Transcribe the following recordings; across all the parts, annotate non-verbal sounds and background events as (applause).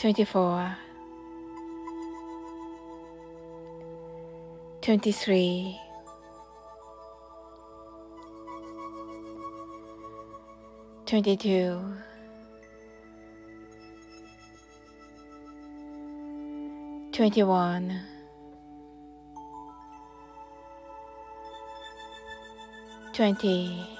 24 23 22 21 20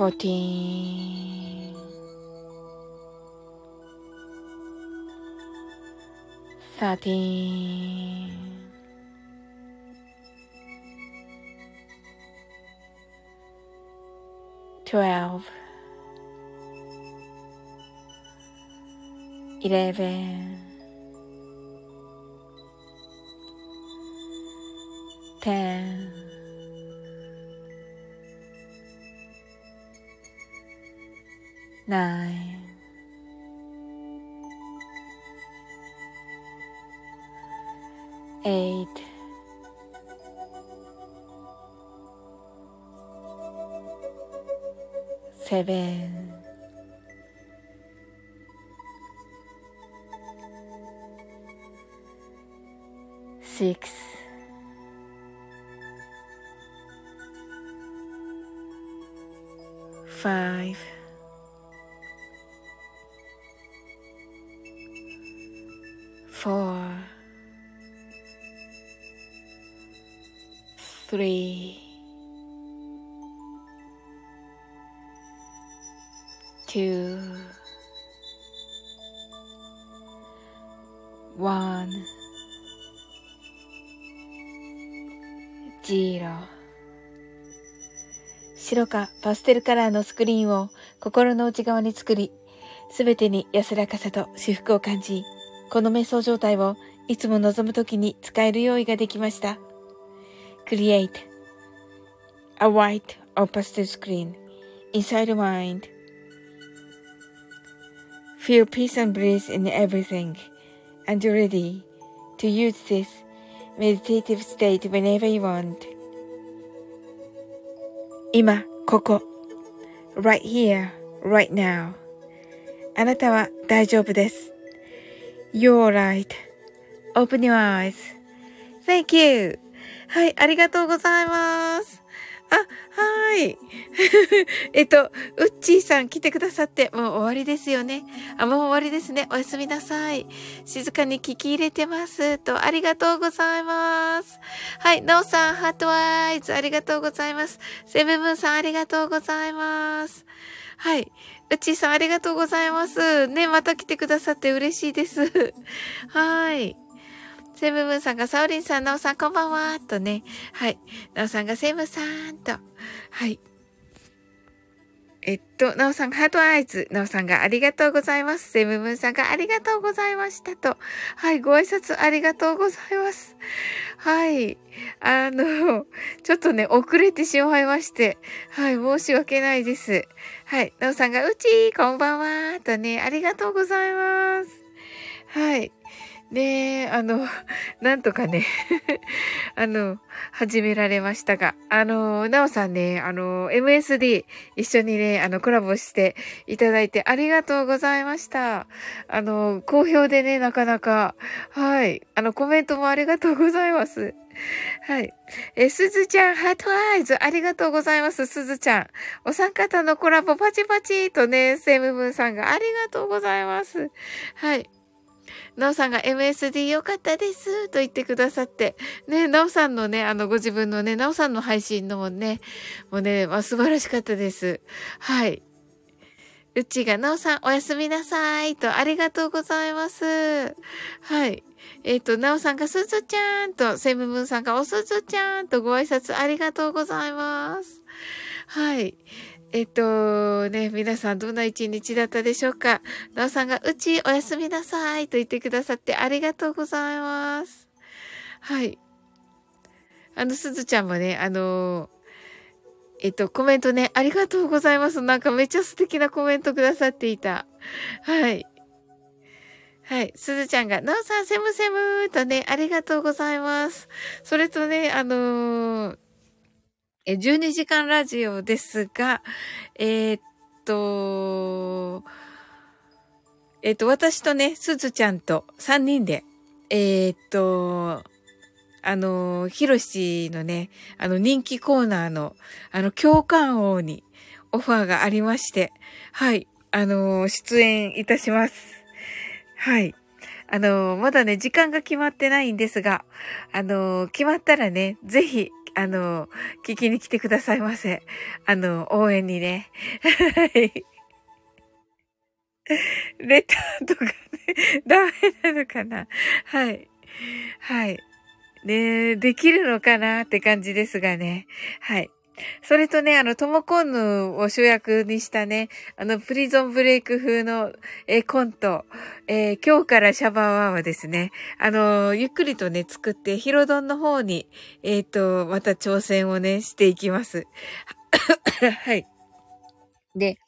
14 13 12 11 ten, nine, eight, seven, zero. 白かパステルカラーのスクリーンを心の内側に作り、すべてに安らかさと至福を感じ、この瞑想状態をいつも望むときに使える用意ができました。Create a white or pastel screen inside your mind. Feel peace and bliss in everything and you're ready to use this meditative state whenever you want. 今、ここ。right here, right now. あなたは大丈夫です。You're right.Open your eyes. Thank you. はい、ありがとうございます。あ、はい。(laughs) えっと、うっちーさん来てくださって、もう終わりですよね。あ、もう終わりですね。おやすみなさい。静かに聞き入れてます。と、ありがとうございます。はい、なおさん、ハートアイズ、ありがとうございます。セブブンさん、ありがとうございます。はい。うっちーさん、ありがとうございます。ね、また来てくださって嬉しいです。(laughs) はい。セブブンさんがサオリンさん、ナオさん、こんばんは、とね。はい。ナオさんがセブさん、と。はい。えっと、なおさんがハートアイズ。なおさんがありがとうございます。セブブンさんがありがとうございましたと。はい、ご挨拶ありがとうございます。はい。あの、ちょっとね、遅れてしまいまして。はい、申し訳ないです。はい。なおさんがうちー、こんばんは。とね、ありがとうございます。はい。ねえ、あの、(laughs) なんとかね (laughs) あの、始められましたが、あの、なおさんね、あの、MSD 一緒にね、あの、コラボしていただいてありがとうございました。あの、好評でね、なかなか、はい、あの、コメントもありがとうございます。はい。え、すずちゃん、ハートアイズ、ありがとうございます、すずちゃん。お三方のコラボ、パチパチとね、セムブンさんがありがとうございます。はい。なおさんが MSD 良かったですと言ってくださって、ね、なおさんのね、あの、ご自分のね、なおさんの配信のもね、もうね、まあ、素晴らしかったです。はい。うちが、なおさん、おやすみなさい。と、ありがとうございます。はい。えっ、ー、と、なおさんが、すずちゃんと、セムムーンさんが、おすずちゃんとご挨拶ありがとうございます。はい。えっと、ね、皆さんどんな一日だったでしょうか？なおさんが、うちおやすみなさいと言ってくださってありがとうございます。はい。あの、すずちゃんもね、あのえっと、コメントね、ありがとうございます。なんかめっちゃ素敵なコメントくださっていた。はい。はい。すずちゃんが、なおさん、セムセムとね、ありがとうございます。それとね、あのーえ、12時間ラジオですが、えー、っと、えー、っと、私とね、すずちゃんと3人で、えー、っと、あの、ひろしのね、あの人気コーナーの、あの、共感王にオファーがありまして、はい、あの、出演いたします。はい。あの、まだね、時間が決まってないんですが、あの、決まったらね、ぜひ、あの、聞きに来てくださいませ。あの、応援にね。はい。レターとかね、ダメなのかな？はい。はい。ねできるのかな？って感じですがね。はい。それとね、あの、トモコンヌを主役にしたね、あの、プリゾンブレイク風の、え、コント、えー、今日からシャバーワーはですね、あの、ゆっくりとね、作って、ヒロドンの方に、えっ、ー、と、また挑戦をね、していきます。(coughs) はい。で、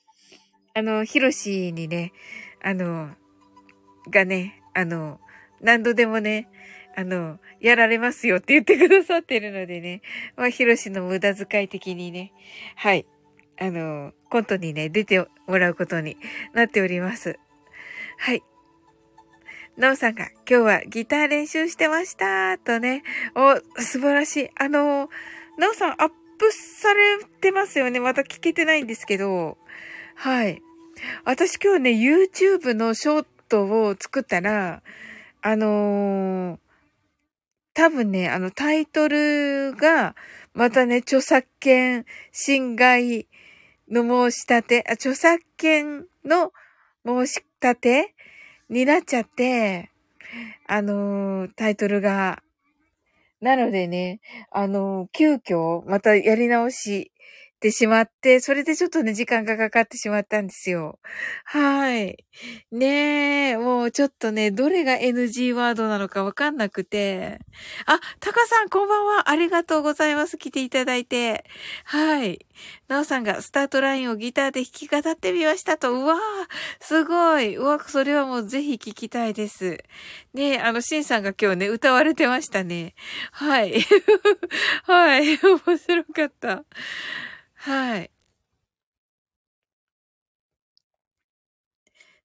あの、ヒロシにね、あの、がね、あの、何度でもね、あの、やられますよって言ってくださってるのでね。(laughs) まあ、ヒロシの無駄遣い的にね。はい。あの、コントにね、出てもらうことになっております。はい。なおさんが今日はギター練習してましたとね。お、素晴らしい。あの、なおさんアップされてますよね。また聞けてないんですけど。はい。私今日ね、YouTube のショートを作ったら、あのー、多分ね、あのタイトルが、またね、著作権侵害の申し立て、あ著作権の申し立てになっちゃって、あのー、タイトルが。なのでね、あのー、急遽、またやり直しってしまって、それでちょっとね、時間がかかってしまったんですよ。はい。ねえ、もうちょっとね、どれが NG ワードなのかわかんなくて。あ、タカさんこんばんは。ありがとうございます。来ていただいて。はい。ナオさんがスタートラインをギターで弾き語ってみましたと。うわーすごい。うわ、それはもうぜひ聞きたいです。ねえあの、シンさんが今日ね、歌われてましたね。はい。(laughs) はい。面白かった。はい。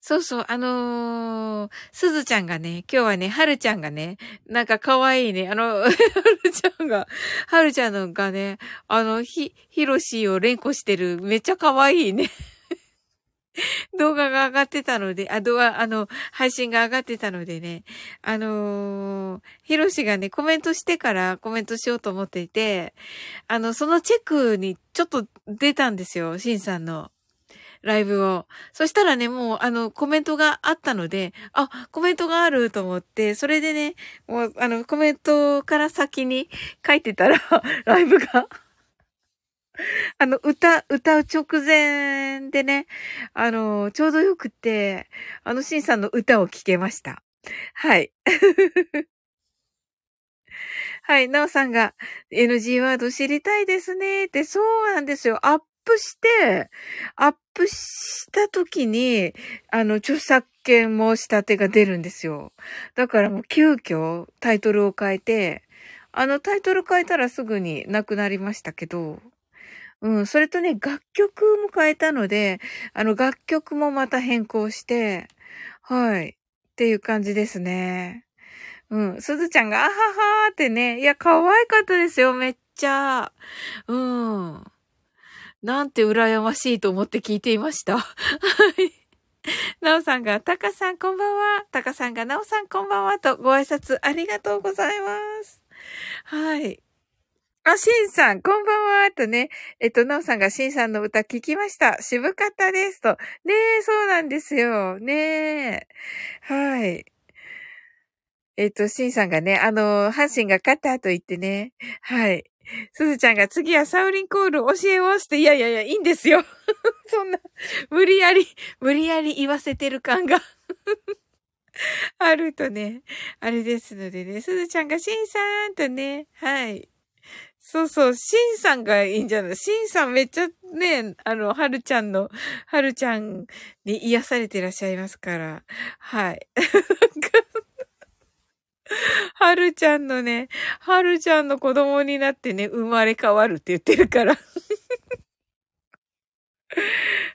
そうそう、あのー、すずちゃんがね、今日はね、はるちゃんがね、なんか可愛いね、あの、(laughs) はるちゃんが、はるちゃんのがね、あの、ひ、ひろしを連呼してる、めっちゃ可愛いね。(laughs) 動画が上がってたので、あ、動画、あの、配信が上がってたのでね、あのー、ひろしがね、コメントしてからコメントしようと思っていて、あの、そのチェックにちょっと出たんですよ、しんさんの。ライブを。そしたらね、もう、あの、コメントがあったので、あ、コメントがあると思って、それでね、もう、あの、コメントから先に書いてたら、(laughs) ライブがあの、歌、歌う直前でね、あの、ちょうどよくって、あの、シンさんの歌を聴けました。はい。(laughs) はい、なおさんが NG ワード知りたいですねって、そうなんですよ。アップして、アップした時に、あの、著作権申し立てが出るんですよ。だからもう急遽タイトルを変えて、あのタイトル変えたらすぐになくなりましたけど、うん、それとね、楽曲も変えたので、あの、楽曲もまた変更して、はい、っていう感じですね。うん、すずちゃんが、あははーってね、いや、可愛かったですよ、めっちゃ。うん。なんて羨ましいと思って聞いていました。はい。なおさんが、たかさんこんばんは。たかさんが、なおさんこんばんはとご挨拶ありがとうございます。はい。あ、しんさん、こんばんは、とね。えっと、なおさんがしんさんの歌聞きました。渋かったです。と。ねえ、そうなんですよ。ねえ。はい。えっと、しんさんがね、あの、阪神が勝ったと言ってね。はい。すずちゃんが次はサウリンコール教えますって、いやいやいや、いいんですよ。(laughs) そんな、無理やり、無理やり言わせてる感が (laughs) あるとね、あれですのでね、すずちゃんがしんさんとね、はい。そうそう、シンさんがいいんじゃない？シンさんめっちゃね、あの、はるちゃんの、はるちゃんに癒されていらっしゃいますから。はい。(laughs) はるちゃんのね、はるちゃんの子供になってね、生まれ変わるって言ってるから。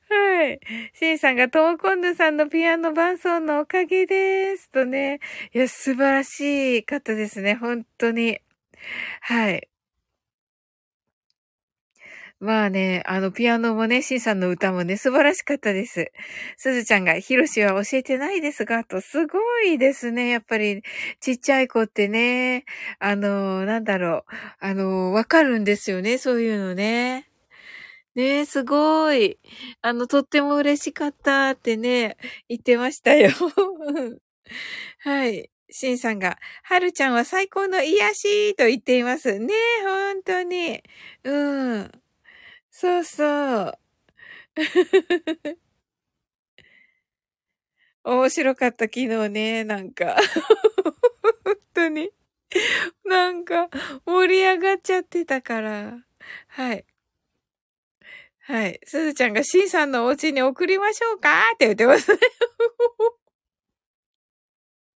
はい。シンさんがトモコンヌさんのピアノ伴奏のおかげです。とね。いや、素晴らしい方ですね。本当に。はい。まあね、あの、ピアノもね、シンさんの歌もね、素晴らしかったです。すずちゃんが、ヒロシは教えてないですが、と、すごいですね。やっぱり、ちっちゃい子ってね、あの、なんだろう、あの、わかるんですよね、そういうのね。ねえすごい。あの、とっても嬉しかったってね、言ってましたよ。(laughs) はい。シンさんが、はるちゃんは最高の癒しと言っています。ね本当に。うん。そうそう。(laughs) 面白かった、昨日ね、なんか。(laughs) 本当に。なんか、盛り上がっちゃってたから。はい。はい。すずちゃんがシンさんのお家に送りましょうかって言ってますね。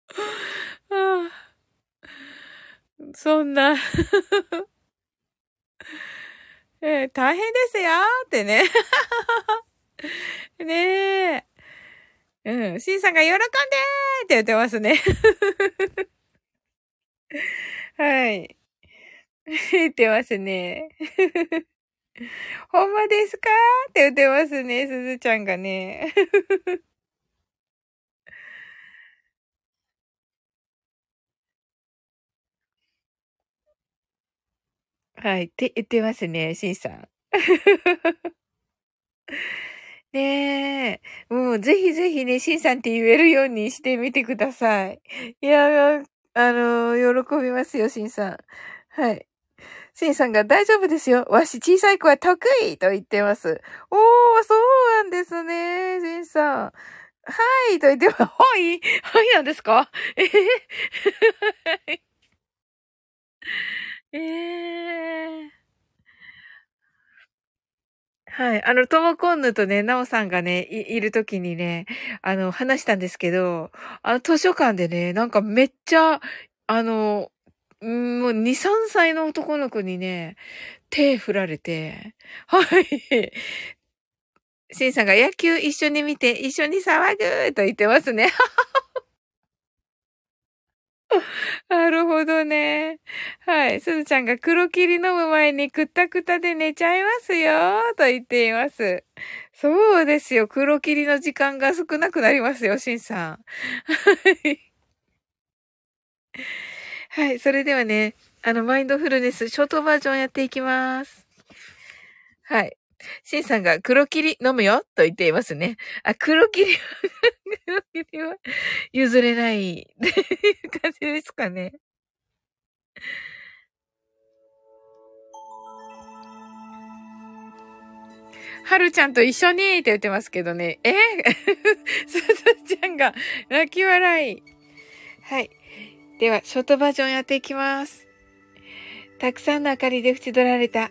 (laughs) そんな大変ですよってね。(laughs) ねえ。うん。シンさんが喜んでーって言ってますね。(laughs) はい。言ってますね。(laughs) ほんまですかって言ってますね、すずちゃんがね。はい。って言ってますね、しんさん。(laughs) ねえ。もうぜひぜひね、しんさんって言えるようにしてみてください。いや、あの、喜びますよ、しんさん。はい。しんさんが大丈夫ですよ。わし小さい子は得意と言ってます。おー、そうなんですね、しんさん。はいと言ってます。(laughs) はいはいなんですか？えへへ (laughs) ええはい。あの、ともこんぬとね、なおさんがね、い、いるときにね、あの、話したんですけど、あの、図書館でね、なんかめっちゃ、あの、もう2、3歳の男の子にね、手振られて、はい。シンさんが野球一緒に見て一緒に騒ぐと言ってますね。(laughs) なるほどね。はい。すずちゃんが黒霧飲む前にくったくたで寝ちゃいますよ。と言っています。そうですよ。黒霧の時間が少なくなりますよ、しんさん。はい。はい。それではね、あの、マインドフルネス、ショートバージョンやっていきます。はい。シンさんが黒霧飲むよと言っていますね。あ、黒霧は (laughs) 黒霧は譲れないっていう感じですかね。はるちゃんと一緒にって言ってますけどね。え？(laughs) すずちゃんが泣き笑い。はい。では、ショートバージョンやっていきます。たくさんの明かりで縁取られた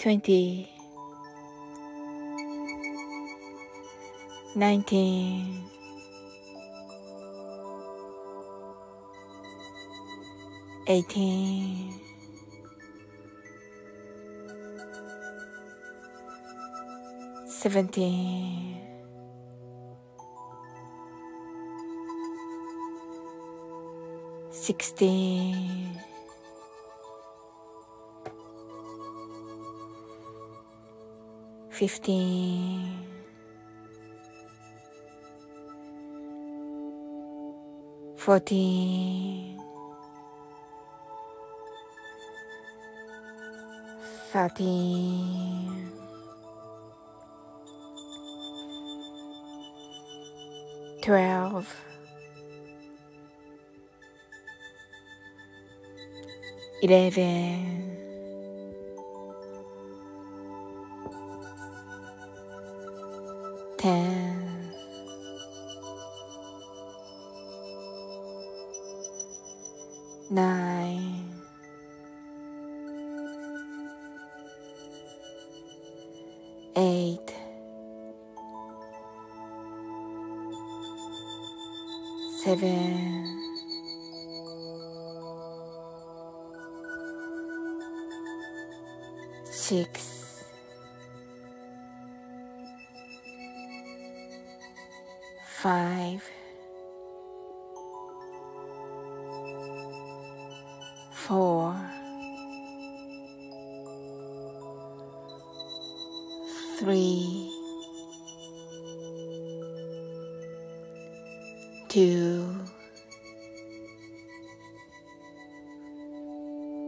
20 19 18 17 16 fifteen, fourteen, thirteen, twelve. 11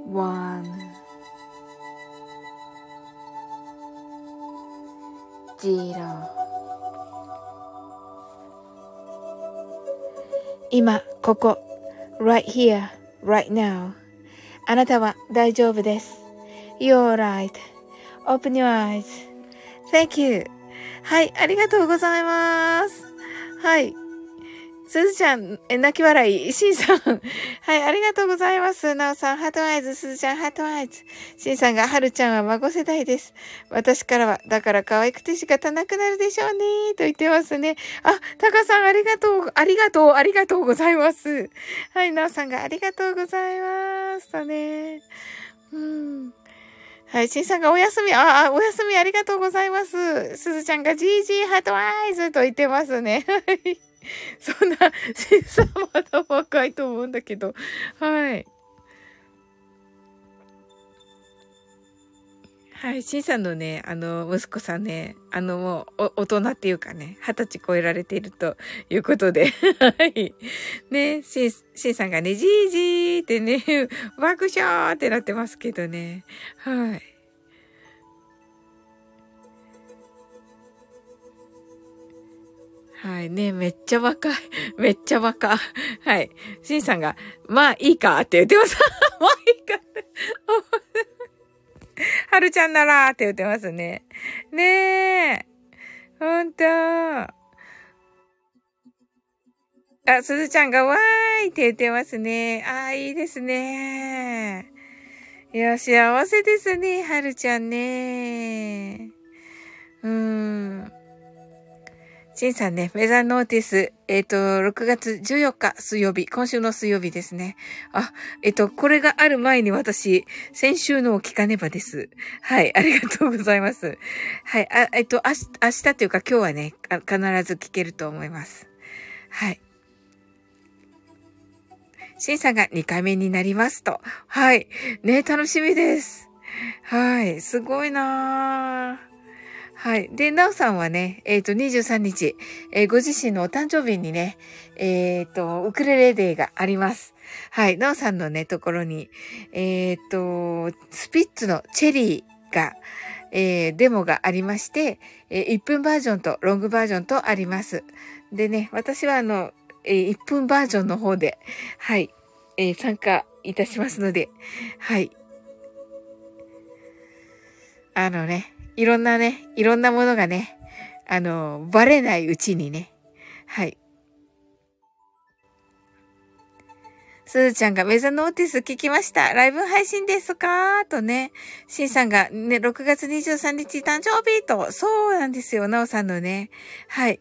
one, zero. 今、ここ、right here, right now. あなたは大丈夫です。You're right.Open your eyes.Thank you. はい、ありがとうございます。はい。すずちゃん、え、泣き笑い。しんさん。(laughs) はい、ありがとうございます。なおさん、 heart eyes。すずちゃん、 heart eyes。しんさんが、はるちゃんは孫世代です。私からは、だから可愛くて仕方なくなるでしょうね。と言ってますね。あ、タカさん、ありがとう、ありがとう、ありがとうございます。はい、なおさんが、ありがとうございます。とね。うん。はい、しんさんがお休み、あ、あ、お休みありがとうございます。すずちゃんが、ジージー heart eyes と言ってますね。はい。そんな、しんさんまだ若いと思うんだけど。はい。はい。シンさんのね、あの、息子さんね、あの、もう、大人っていうかね、二十歳超えられているということで、はい。ね、シン、シンさんがね、じーじーってね、爆笑ってなってますけどね。はい。はいね、めっちゃ若い。(laughs) めっちゃ若い。はい。シンさんが、まあいいかって言ってます。(laughs) まあいいかって。はるちゃんならって言ってますね。ねえ。ほんと。あ、すずちゃんがわーいって言ってますね。ああ、いいですね。いや、幸せですね、はるちゃんね。うーん。シンさんね、メザーノーティス、えっ、ー、と、6月14日水曜日、今週の水曜日ですね。あ、えっ、ー、と、これがある前に私、先週のを聞かねばです。はい、ありがとうございます。はい、あえっ、ー、と、明日、明日というか今日はね、必ず聞けると思います。はい。シンさんが2回目になりますと。はい。ね、楽しみです。はい。すごいなぁ。はい。で、なおさんはね、えっ、ー、と、23日、えー、ご自身のお誕生日にね、えっ、ー、と、ウクレレデーがあります。はい。なおさんのね、ところに、えっ、と、スピッツのチェリーが、えー、デモがありまして、えー、1分バージョンとロングバージョンとあります。でね、私はあの、えー、1分バージョンの方で、はい、えー、参加いたしますので、はい。あのね、いろんなね、いろんなものがね、あの、バレないうちにね、はい。すずちゃんがメザノーティス聞きました。ライブ配信ですか？とね。しんさんがね、6月23日誕生日と。そうなんですよ。なおさんのね。はい。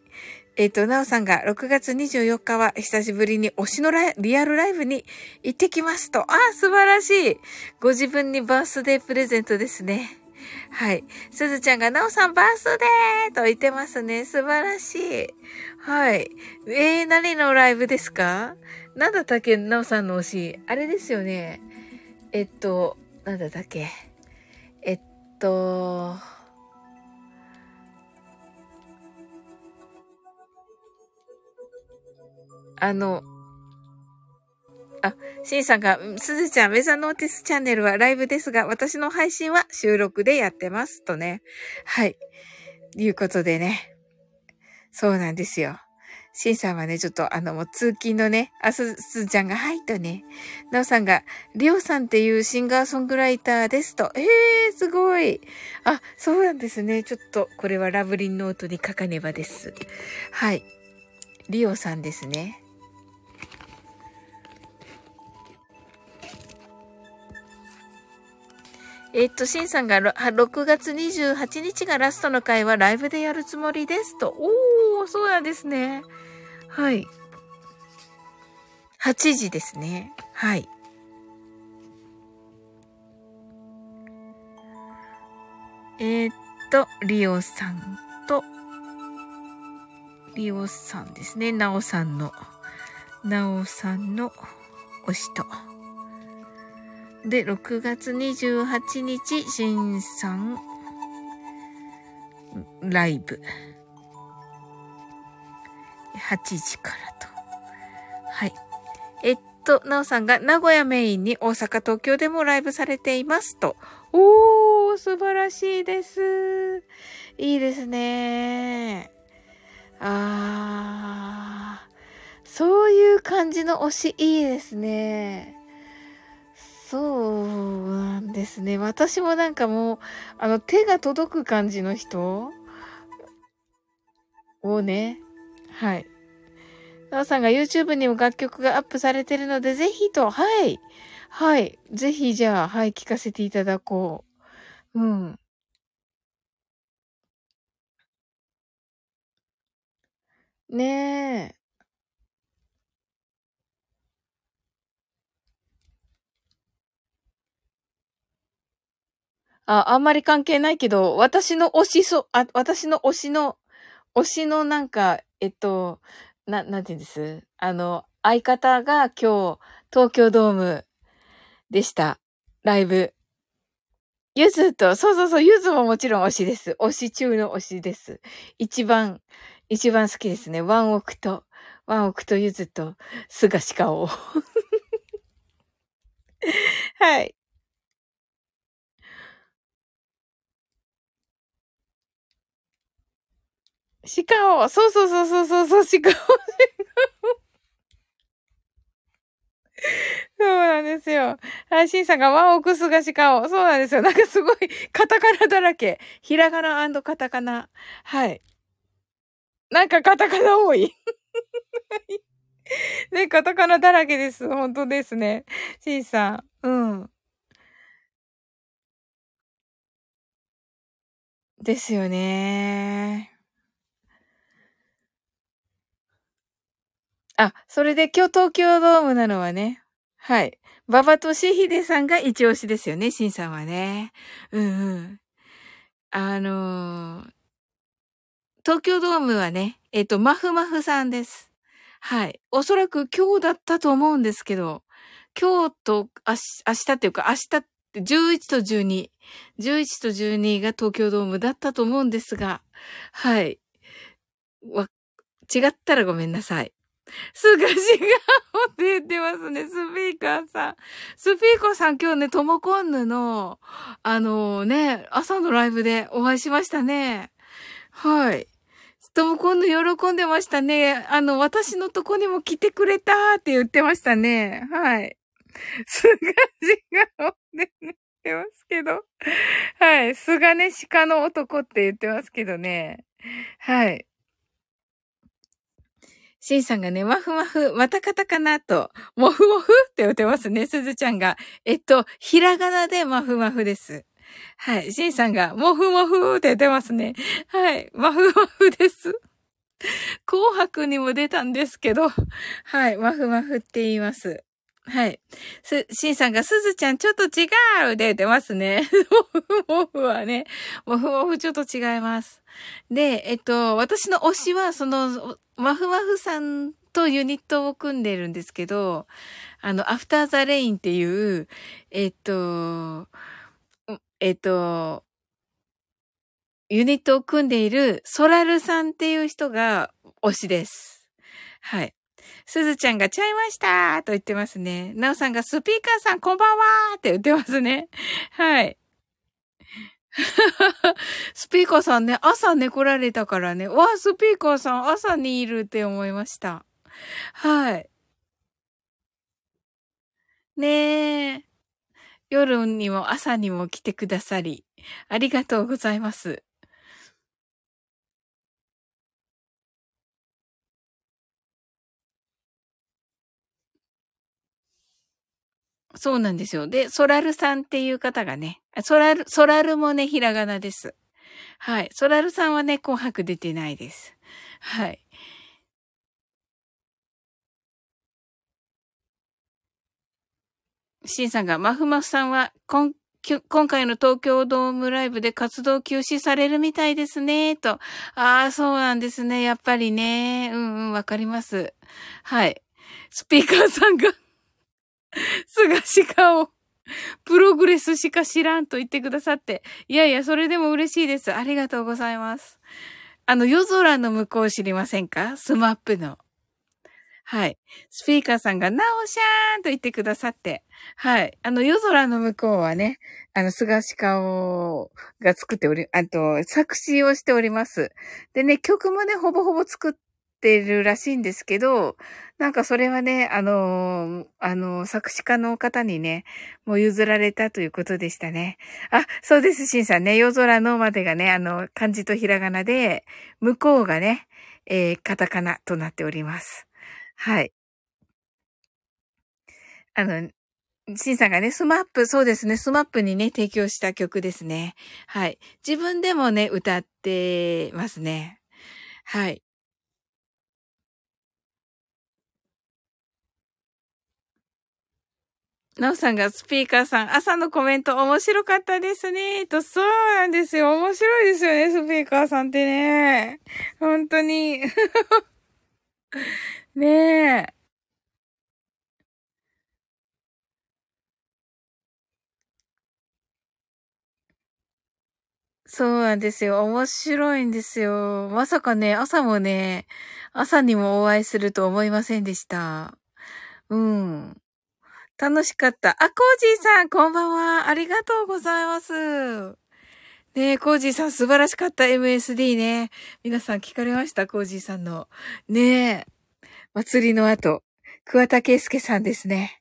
えっ、ー、と、なおさんが6月24日は久しぶりに推しのリアルライブに行ってきますと。ああ、素晴らしい。ご自分にバースデープレゼントですね。はい。すずちゃんが、なおさんバースデーと言ってますね。素晴らしい。はい。えー、何のライブですか？なんだったっけなおさんの推し。あれですよね。えっと、なんだったっけ？えっと、あの、あ、シンさんが、すずちゃん、ウェザーノーティスチャンネルはライブですが、私の配信は収録でやってます。とね。はい。いうことでね。そうなんですよ。シンさんはね、ちょっとあの、もう通勤のね、あ、す、ずちゃんが、はいとね、なおさんが、りょうさんっていうシンガーソングライターですと。ええー、すごい。あ、そうなんですね。ちょっと、これはラブリンノートに書かねばです。はい。りおさんですね。えっと、シンさんが6月28日がラストの回はライブでやるつもりですと。おー、そうなんですね。はい。8時ですね。はい。えー、っと、リオさんと、リオさんですね。ナオさんの、ナオさんの推しと。で、6月28日、新さん、ライブ。8時からと。はい。えっと、なおさんが名古屋メインに大阪、東京でもライブされていますと。おー、素晴らしいです。いいですね。あー、そういう感じの推しいいですね。そうなんですね。私もなんかもう、あの、手が届く感じの人をね、はい。なおさんが YouTube にも楽曲がアップされてるので、ぜひと、はい。はい。ぜひ、じゃあ、はい、聞かせていただこう。うん。ねえ。あ、あんまり関係ないけど、私の推しそ、あ、私の推しの、推しのなんか、えっと、な、なんて言うんです？あの、相方が今日、東京ドームでした。ライブ。ゆずと、そうそうそう、ゆずももちろん推しです。推し中の推しです。一番、一番好きですね。ワンオクと、ワンオクとゆずと、すがしかを。(laughs) はい。鹿を、そうそうそうそうそう、鹿を、鹿を。そうなんですよ。配信さんがワンオクスがしかを。そうなんですよ。なんかすごい、カタカナだらけ。ひらがなカタカナ。はい。なんかカタカナ多い。(laughs) ね、カタカナだらけです。本当ですね。シンさん。うん。ですよね。あ、それで今日東京ドームなのはね、はい。馬場俊秀さんが一押しですよね、シンさんはね。うんうん。あのー、東京ドームはね、えっ、と、マフマフさんです。はい。おそらく今日だったと思うんですけど、今日と明日、明日っていうか明日って11と12、11と12が東京ドームだったと思うんですが、はい。わ、違ったらごめんなさい。すがしがおって言ってますね。スピーカーさん。スピーカーさん今日ね、トモコンヌの、あのね、朝のライブでお会いしましたね。はい。トモコンヌ喜んでましたね。あの、私のとこにも来てくれたって言ってましたね。はい。すがしがおって言ってますけど。はい。すがね、鹿の男って言ってますけどね。はい。シンさんがね、マフマフ、またカタカナと、もふもふって言ってますね、すずちゃんが。えっと、ひらがなでまふまふです。はい。シンさんが、もふもふって言ってますね。はい。まふまふです。紅白にも出たんですけど、はい。まふまふって言います。はい。す、しんさんが、すずちゃんちょっと違うで出ますね。(laughs) もふもふはね、もふもふちょっと違います。で、えっと、私の推しは、その、まふまふさんとユニットを組んでるんですけど、あの、アフターザレインっていう、えっと、えっと、ユニットを組んでいるソラルさんっていう人が推しです。はい。すずちゃんがちゃいましたと言ってますね。なおさんがスピーカーさんこんばんはって言ってますね。はい。(laughs) スピーカーさんね、朝寝来られたからね、わあ、スピーカーさん朝にいるって思いました。はい。ねえ。夜にも朝にも来てくださり、ありがとうございます。そうなんですよ。で、ソラルさんっていう方がね、ソラル、ソラルもね、ひらがなです。はい。ソラルさんはね、紅白出てないです。はい。シンさんが、マフマフさんは、今、今回の東京ドームライブで活動休止されるみたいですね、と。ああ、そうなんですね。やっぱりね。うんうん、わかります。はい。スピーカーさんが (laughs) すがしかを、プログレスしか知らんと言ってくださって。いやいや、それでも嬉しいです。ありがとうございます。あの、夜空の向こう知りませんか？スマップの。はい。スピーカーさんが、なおしゃーんと言ってくださって。はい。あの、夜空の向こうはね、あの、菅鹿をが作っており、あと、作詞をしております。でね、曲もね、ほぼほぼ作ってるらしいんですけど、なんかそれはね、あのー、あのー、作詞家の方にね、もう譲られたということでしたね。あ、そうです、しんさんね。夜空のまでがね、あの、漢字とひらがなで、向こうがね、えー、カタカナとなっております。はい。あの、シンさんがね、スマップ、そうですね、スマップにね、提供した曲ですね。はい。自分でもね、歌ってますね。はい。なおさんがスピーカーさん、朝のコメント面白かったですね。と、そうなんですよ。面白いですよね、スピーカーさんってね。本当に。(laughs) ねえ。そうなんですよ。面白いんですよ。まさかね、朝もね、朝にもお会いすると思いませんでした。うん。楽しかった。あ、コージーさん、こんばんは。ありがとうございます。ねえ、コージーさん素晴らしかった MSD ね。皆さん聞かれました？コージーさんの。ねえ。祭りの後、桑田圭介さんですね。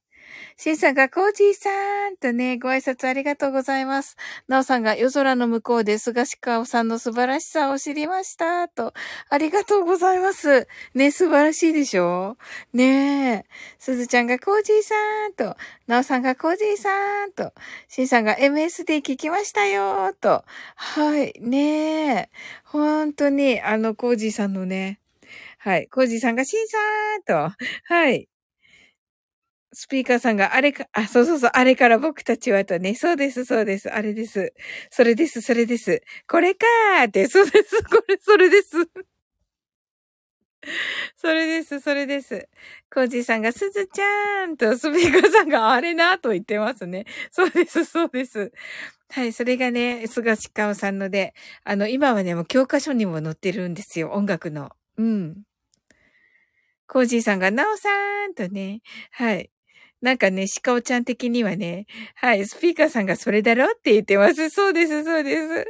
シンさんがコージーさんとね、ご挨拶ありがとうございます。ナオさんが夜空の向こうで菅氏川さんの素晴らしさを知りましたと。ありがとうございます。ね、素晴らしいでしょ？ねえ。すずちゃんがコージーさんと。ナオさんがコージーさんと。シンさんが MSD 聞きましたよと。はい。ねえ。本当に、あの、コージーさんのね。はい。コージーさんがシンさんと。はい。スピーカーさんがあれか、あ、そうそうそう、あれから僕たちはとね、そうです、そうです、あれです。それです、それです。これかーって、そうです、これ、それです。それです、それです。コージーさんが、すずちゃーんと、スピーカーさんがあれなと言ってますね。そうです、そうです。はい、それがね、菅氏川さんので、あの、今はね、もう教科書にも載ってるんですよ、音楽の。うん。コージーさんが、なおさーんとね、はい。なんかね、シカオちゃん的にはね、はい、スピーカーさんがそれだろって言ってます。(laughs) そうです、そうです。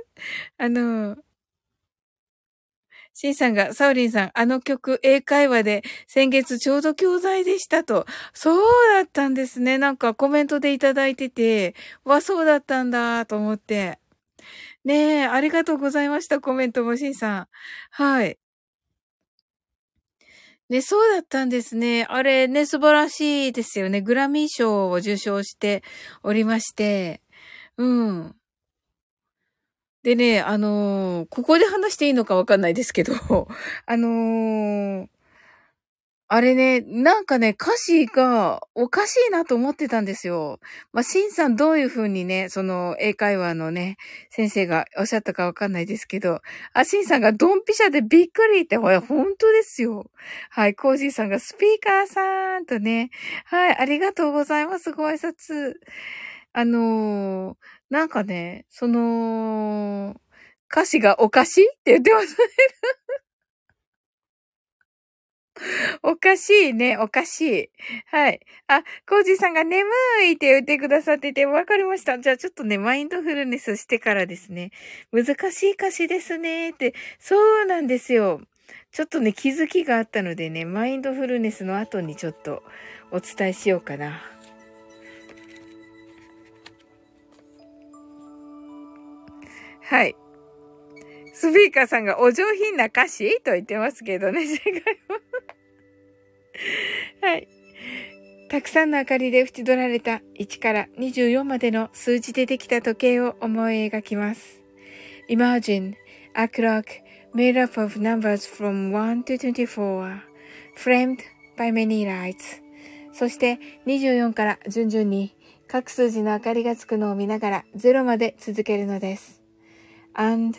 あの、シンさんが、サウリンさん、あの曲、英会話で先月ちょうど教材でしたと。そうだったんですね。なんかコメントでいただいてて、わ、そうだったんだ、と思って。ねえ、ありがとうございました、コメントも、シンさん。はい。ね、そうだったんですね。あれね、素晴らしいですよね。グラミー賞を受賞しておりまして。うん。でね、あのー、ここで話していいのかわかんないですけど、(laughs) あのー、あれね、なんかね、歌詞がおかしいなと思ってたんですよ。まあ、シンさんどういう風にね、その英会話のね、先生がおっしゃったかわかんないですけど、あ、シンさんがドンピシャでびっくりって、ほら、本当ですよ。はい、コージーさんがスピーカーさんとね、はい、ありがとうございます、ご挨拶。あのー、なんかね、その、歌詞がおかしいって言ってますね。(laughs) おかしいね、おかしい。はい。あ、コージさんが眠いって言ってくださってて、わかりました。じゃあちょっとね、マインドフルネスしてからですね。難しい歌詞ですねって。そうなんですよ。ちょっとね、気づきがあったのでね、マインドフルネスの後にちょっとお伝えしようかな。はい。スピーカーさんがお上品な歌詞と言ってますけどね、違います。はい。たくさんの明かりで縁取られた1から24までの数字でできた時計を思い描きます。Imagine a clock made up of numbers from 1 to 24 framed by many lights そして24から順々に各数字の明かりがつくのを見ながら0まで続けるのです。And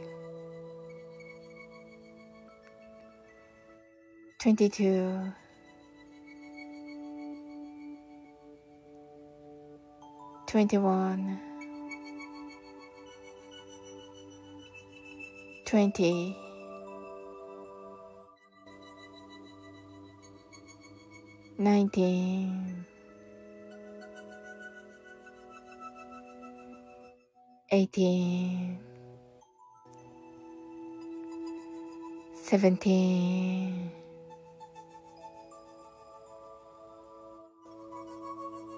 22 21 20 19 18 17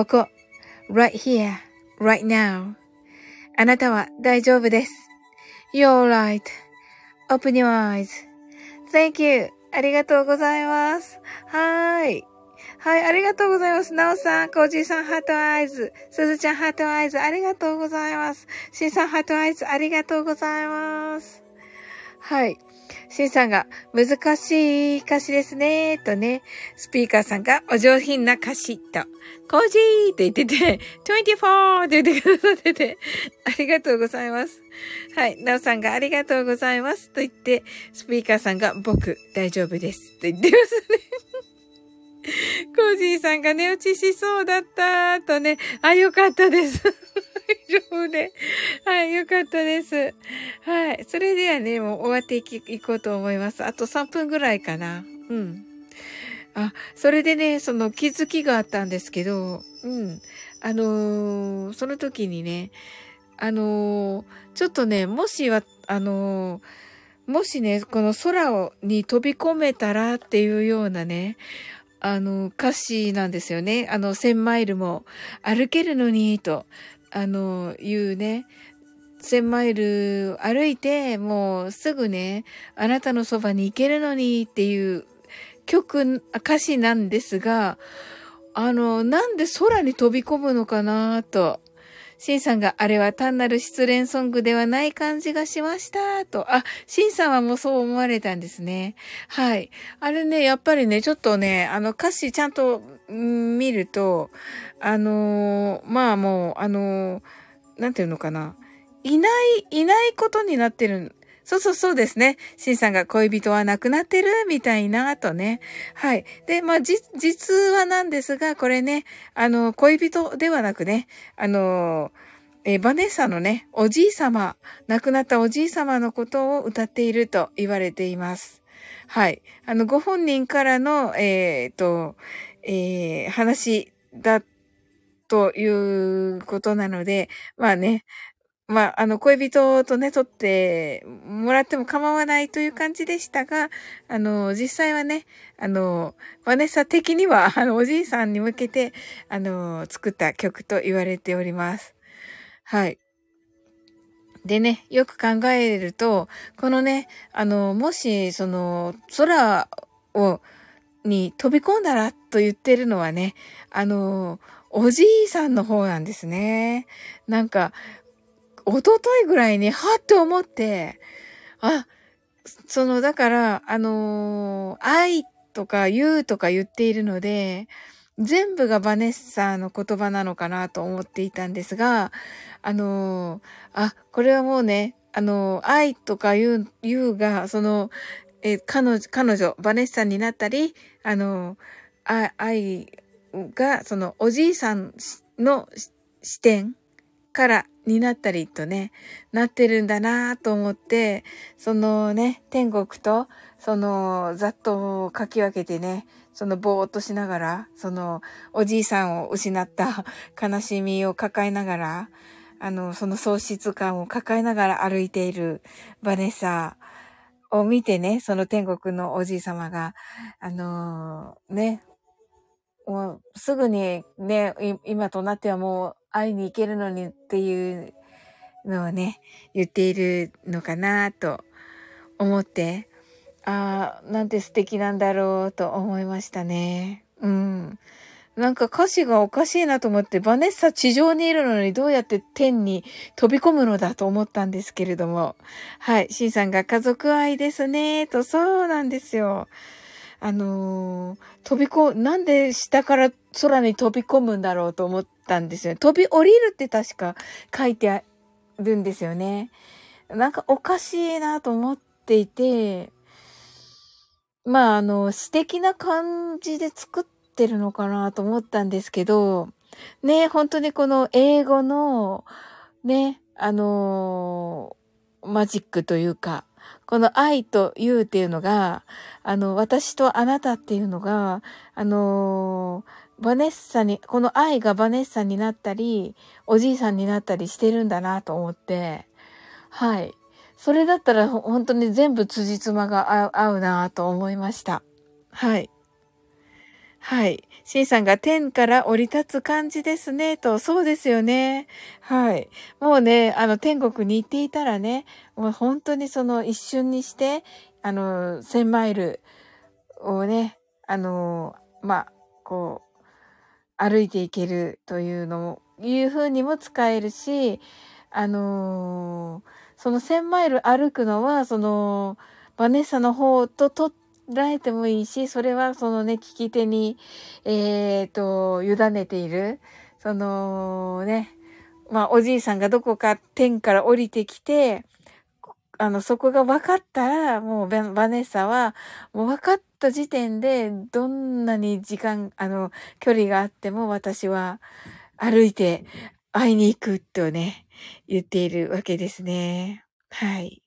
ここ、right here, right now. あなたは大丈夫です。You're right.Open your eyes.Thank you. ありがとうございます。はーい。はい、ありがとうございます。なおさん、コージーさん、 heart eyes。すずちゃん、 heart eyes。ありがとうございます。しんさん、 heart eyes。ありがとうございます。はい。シンさんが、難しい歌詞ですね、とね。スピーカーさんが、お上品な歌詞、と。コージーって言ってて、24って言ってくださってて、ありがとうございます。はい。なおさんがありがとうございます。と言って、スピーカーさんが、僕、大丈夫です。と言ってますね。コージーさんが寝落ちしそうだった、とね。あ、よかったです。大丈夫で。はい、よかったです。はい。それではね、もう終わっていき、いこうと思います。あと3分ぐらいかな。うん。あ、それでね、その気づきがあったんですけど、うん。あのー、その時にね、あのー、ちょっとね、もしは、あのー、もしね、この空をに飛び込めたらっていうようなね、あの、歌詞なんですよね。あの、千マイルも歩けるのに、と。あの、いうね、千マイル歩いて、もうすぐね、あなたのそばに行けるのにっていう曲、歌詞なんですが、あの、なんで空に飛び込むのかなと。シンさんがあれは単なる失恋ソングではない感じがしました、と。あ、シンさんはもうそう思われたんですね。はい。あれね、やっぱりね、ちょっとね、あの歌詞ちゃんと、見ると、あのー、まあもう、あのー、なんていうのかな。いない、いないことになってるそうそうそうですね。シンさんが恋人は亡くなってるみたいな、とね。はい。で、まあ、じ、実はなんですが、これね、あの、恋人ではなくね、あの、えバネッサのね、おじい様、亡くなったおじい様のことを歌っていると言われています。はい。あの、ご本人からの、えっ、と、えー、話だということなので、まあね、まあ、あの、恋人とね、撮ってもらっても構わないという感じでしたが、あの、実際はね、あの、バネッサ的には、(laughs) あの、おじいさんに向けて、あの、作った曲と言われております。はい。でね、よく考えると、このね、あの、もし、その、空を、に飛び込んだらと言ってるのはね、あの、おじいさんの方なんですね。なんか、おとといぐらいに、はって思って、あ、その、だから、あのー、愛とか言うとか言っているので、全部がバネッサの言葉なのかなと思っていたんですが、あのー、あ、これはもうね、あのー、愛とか言う、言うが、その、え彼女、彼女、バネッサになったり、あの愛が、その、おじいさんの視点からになったりとね、なってるんだなと思って、そのね、天国と、その、ざっと書き分けてね、そのぼーっとしながら、その、おじいさんを失った (laughs) 悲しみを抱えながら、あの、その喪失感を抱えながら歩いているバネッサを見てね、その天国のおじい様が、あのー、ね、もうすぐにね、今となってはもう会いに行けるのにっていうのをね、言っているのかなと思って、ああ、なんて素敵なんだろうと思いましたね。うん。なんか歌詞がおかしいなと思って、バネッサ地上にいるのにどうやって天に飛び込むのだと思ったんですけれども。はい。シンさんが家族愛ですね、と、そうなんですよ。あのー、飛びこ、なんで下から空に飛び込むんだろうと思ってたんですよ。飛び降りるって確か書いてあるんですよね。なんかおかしいなと思っていて、まあ、あの、詩的な感じで作ってるのかなと思ったんですけど、ね、本当にこの英語の、ね、あのマジックというか、この愛というっていうのが、あの、私とあなたっていうのが、あのバネッサに、この愛がバネッサになったり、おじいさんになったりしてるんだなと思って、はい。それだったら本当に全部辻褄が合うなと思いました。はい。はい。シンさんが天から降り立つ感じですね、と。そうですよね。はい。もうね、あの、天国に行っていたらね、もう本当にその一瞬にして、あの、千マイルをね、あの、まあ、こう、歩いていけるというのも、いう風にも使えるし、あのその1000マイル歩くのは、その、バネッサの方と捉えてもいいし、それはそのね、聞き手に、えっ、ー、と、委ねている。そのね、まあ、おじいさんがどこか天から降りてきて、あの、そこが分かったら、もうバネッサは、もう分かった時点で、どんなに時間、あの、距離があっても私は歩いて会いに行くとね、言っているわけですね。はい。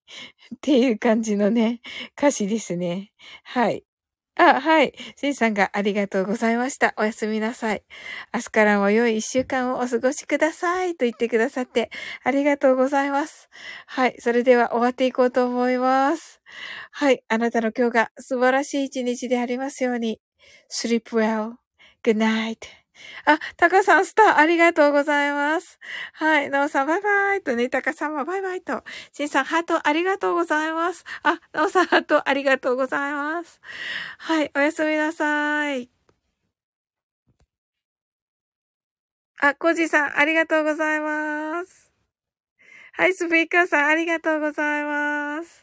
っていう感じのね、歌詞ですね。はい。あ、はい。シンさんがありがとうございました。おやすみなさい。明日からも良い一週間をお過ごしください。と言ってくださってありがとうございます。はい。それでは終わっていこうと思います。はい。あなたの今日が素晴らしい一日でありますように。sleep well. Good night. (laughs) あ、タカさん、スター、ありがとうございます。はい。ナオさん、バイバイとね、タカさんもバイバイと。シンさん、ハート、ありがとうございます。あ、ナオさん、ハート、ありがとうございます。はい。おやすみなさい。あ、コジさん、ありがとうございます。はい、スピーカーさん、ありがとうございます。